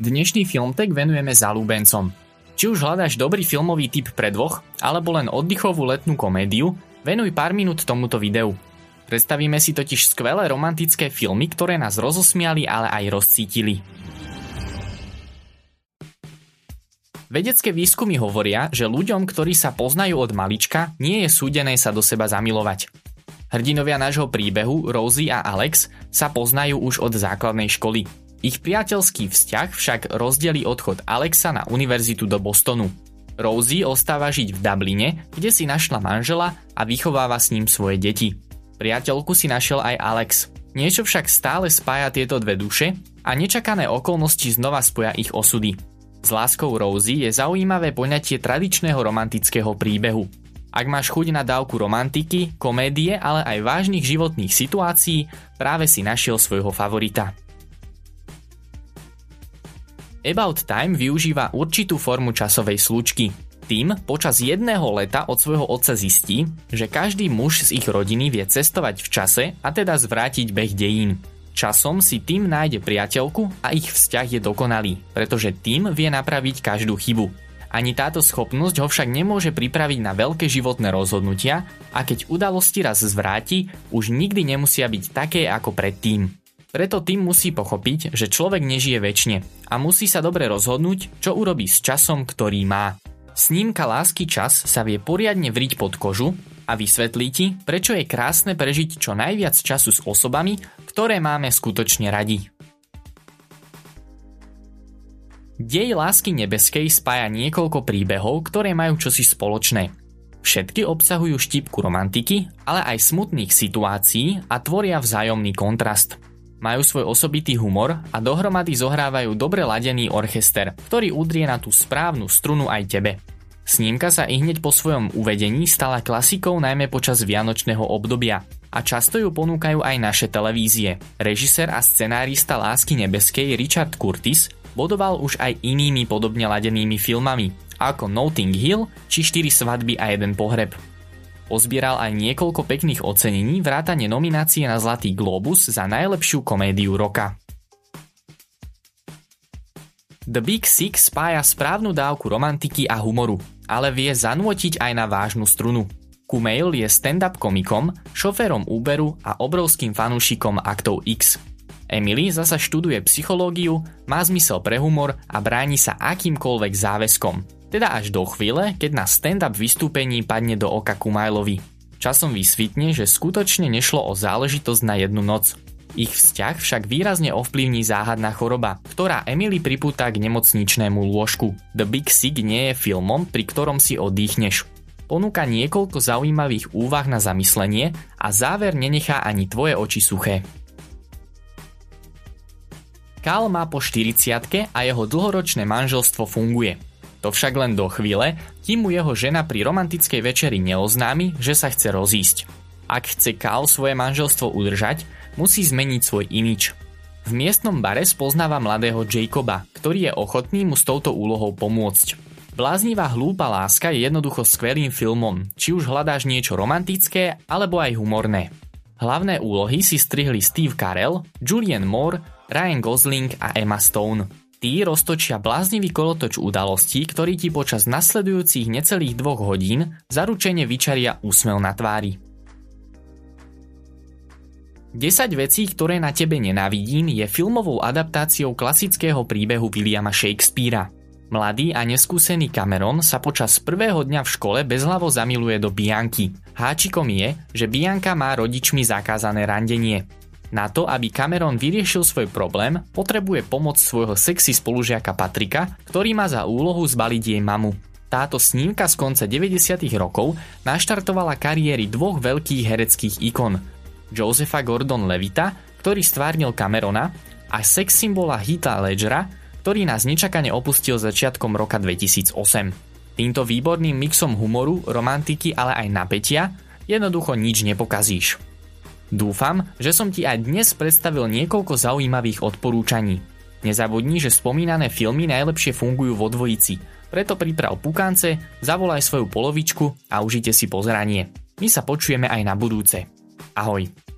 Dnešný Filmtek venujeme zalúbencom. Či už hľadáš dobrý filmový typ pre dvoch, alebo len oddychovú letnú komédiu, venuj pár minút tomuto videu. Predstavíme si totiž skvelé romantické filmy, ktoré nás rozosmiali, ale aj rozcítili. Vedecké výskumy hovoria, že ľuďom, ktorí sa poznajú od malička, nie je súdené sa do seba zamilovať. Hrdinovia nášho príbehu, Rosie a Alex, sa poznajú už od základnej školy. Ich priateľský vzťah však rozdelí odchod Alexa na univerzitu do Bostonu. Rosie ostáva žiť v Dubline, kde si našla manžela a vychováva s ním svoje deti. Priateľku si našiel aj Alex. Niečo však stále spája tieto dve duše a nečakané okolnosti znova spoja ich osudy. S láskou Rosie je zaujímavé poňatie tradičného romantického príbehu. Ak máš chuť na dávku romantiky, komédie, ale aj vážnych životných situácií, práve si našiel svojho favorita. About Time využíva určitú formu časovej slučky. Tým počas jedného leta od svojho otca zistí, že každý muž z ich rodiny vie cestovať v čase a teda zvrátiť beh dejín. Časom si tým nájde priateľku a ich vzťah je dokonalý, pretože tým vie napraviť každú chybu. Ani táto schopnosť ho však nemôže pripraviť na veľké životné rozhodnutia a keď udalosti raz zvráti, už nikdy nemusia byť také ako predtým. Preto tým musí pochopiť, že človek nežije väčšine a musí sa dobre rozhodnúť, čo urobí s časom, ktorý má. Snímka Lásky čas sa vie poriadne vriť pod kožu a vysvetlí ti, prečo je krásne prežiť čo najviac času s osobami, ktoré máme skutočne radi. Dej lásky nebeskej spája niekoľko príbehov, ktoré majú čosi spoločné. Všetky obsahujú štipku romantiky, ale aj smutných situácií a tvoria vzájomný kontrast – majú svoj osobitý humor a dohromady zohrávajú dobre ladený orchester, ktorý udrie na tú správnu strunu aj tebe. Snímka sa i hneď po svojom uvedení stala klasikou najmä počas vianočného obdobia a často ju ponúkajú aj naše televízie. Režisér a scenárista Lásky nebeskej Richard Curtis bodoval už aj inými podobne ladenými filmami, ako Notting Hill či 4 svadby a jeden pohreb. Pozbieral aj niekoľko pekných ocenení vrátane nominácie na Zlatý Globus za najlepšiu komédiu roka. The Big Six spája správnu dávku romantiky a humoru, ale vie zanútiť aj na vážnu strunu. Kumail je stand-up komikom, šoférom Uberu a obrovským fanúšikom aktov X. Emily zasa študuje psychológiu, má zmysel pre humor a bráni sa akýmkoľvek záväzkom. Teda až do chvíle, keď na stand-up vystúpení padne do oka Kumailovi. Časom vysvitne, že skutočne nešlo o záležitosť na jednu noc. Ich vzťah však výrazne ovplyvní záhadná choroba, ktorá Emily pripúta k nemocničnému lôžku. The Big Sick nie je filmom, pri ktorom si oddychneš. Ponúka niekoľko zaujímavých úvah na zamyslenie a záver nenechá ani tvoje oči suché. Kal má po 40 a jeho dlhoročné manželstvo funguje. To však len do chvíle, kým mu jeho žena pri romantickej večeri neoznámi, že sa chce rozísť. Ak chce Cal svoje manželstvo udržať, musí zmeniť svoj imič. V miestnom bare spoznáva mladého Jacoba, ktorý je ochotný mu s touto úlohou pomôcť. Bláznivá hlúpa láska je jednoducho skvelým filmom, či už hľadáš niečo romantické alebo aj humorné. Hlavné úlohy si strihli Steve Carell, Julian Moore, Ryan Gosling a Emma Stone. Tí roztočia bláznivý kolotoč udalostí, ktorý ti počas nasledujúcich necelých dvoch hodín zaručene vyčaria úsmev na tvári. 10 vecí, ktoré na tebe nenávidím, je filmovou adaptáciou klasického príbehu Williama Shakespearea. Mladý a neskúsený Cameron sa počas prvého dňa v škole bezhlavo zamiluje do Bianky. Háčikom je, že Bianka má rodičmi zakázané randenie. Na to, aby Cameron vyriešil svoj problém, potrebuje pomoc svojho sexy spolužiaka Patrika, ktorý má za úlohu zbaliť jej mamu. Táto snímka z konca 90. rokov naštartovala kariéry dvoch veľkých hereckých ikon. Josepha Gordon-Levita, ktorý stvárnil Camerona, a sex symbola Hita Ledgera, ktorý nás nečakane opustil začiatkom roka 2008. Týmto výborným mixom humoru, romantiky, ale aj napätia jednoducho nič nepokazíš. Dúfam, že som ti aj dnes predstavil niekoľko zaujímavých odporúčaní. Nezabudni, že spomínané filmy najlepšie fungujú vo dvojici, preto priprav pukance, zavolaj svoju polovičku a užite si pozeranie. My sa počujeme aj na budúce. Ahoj.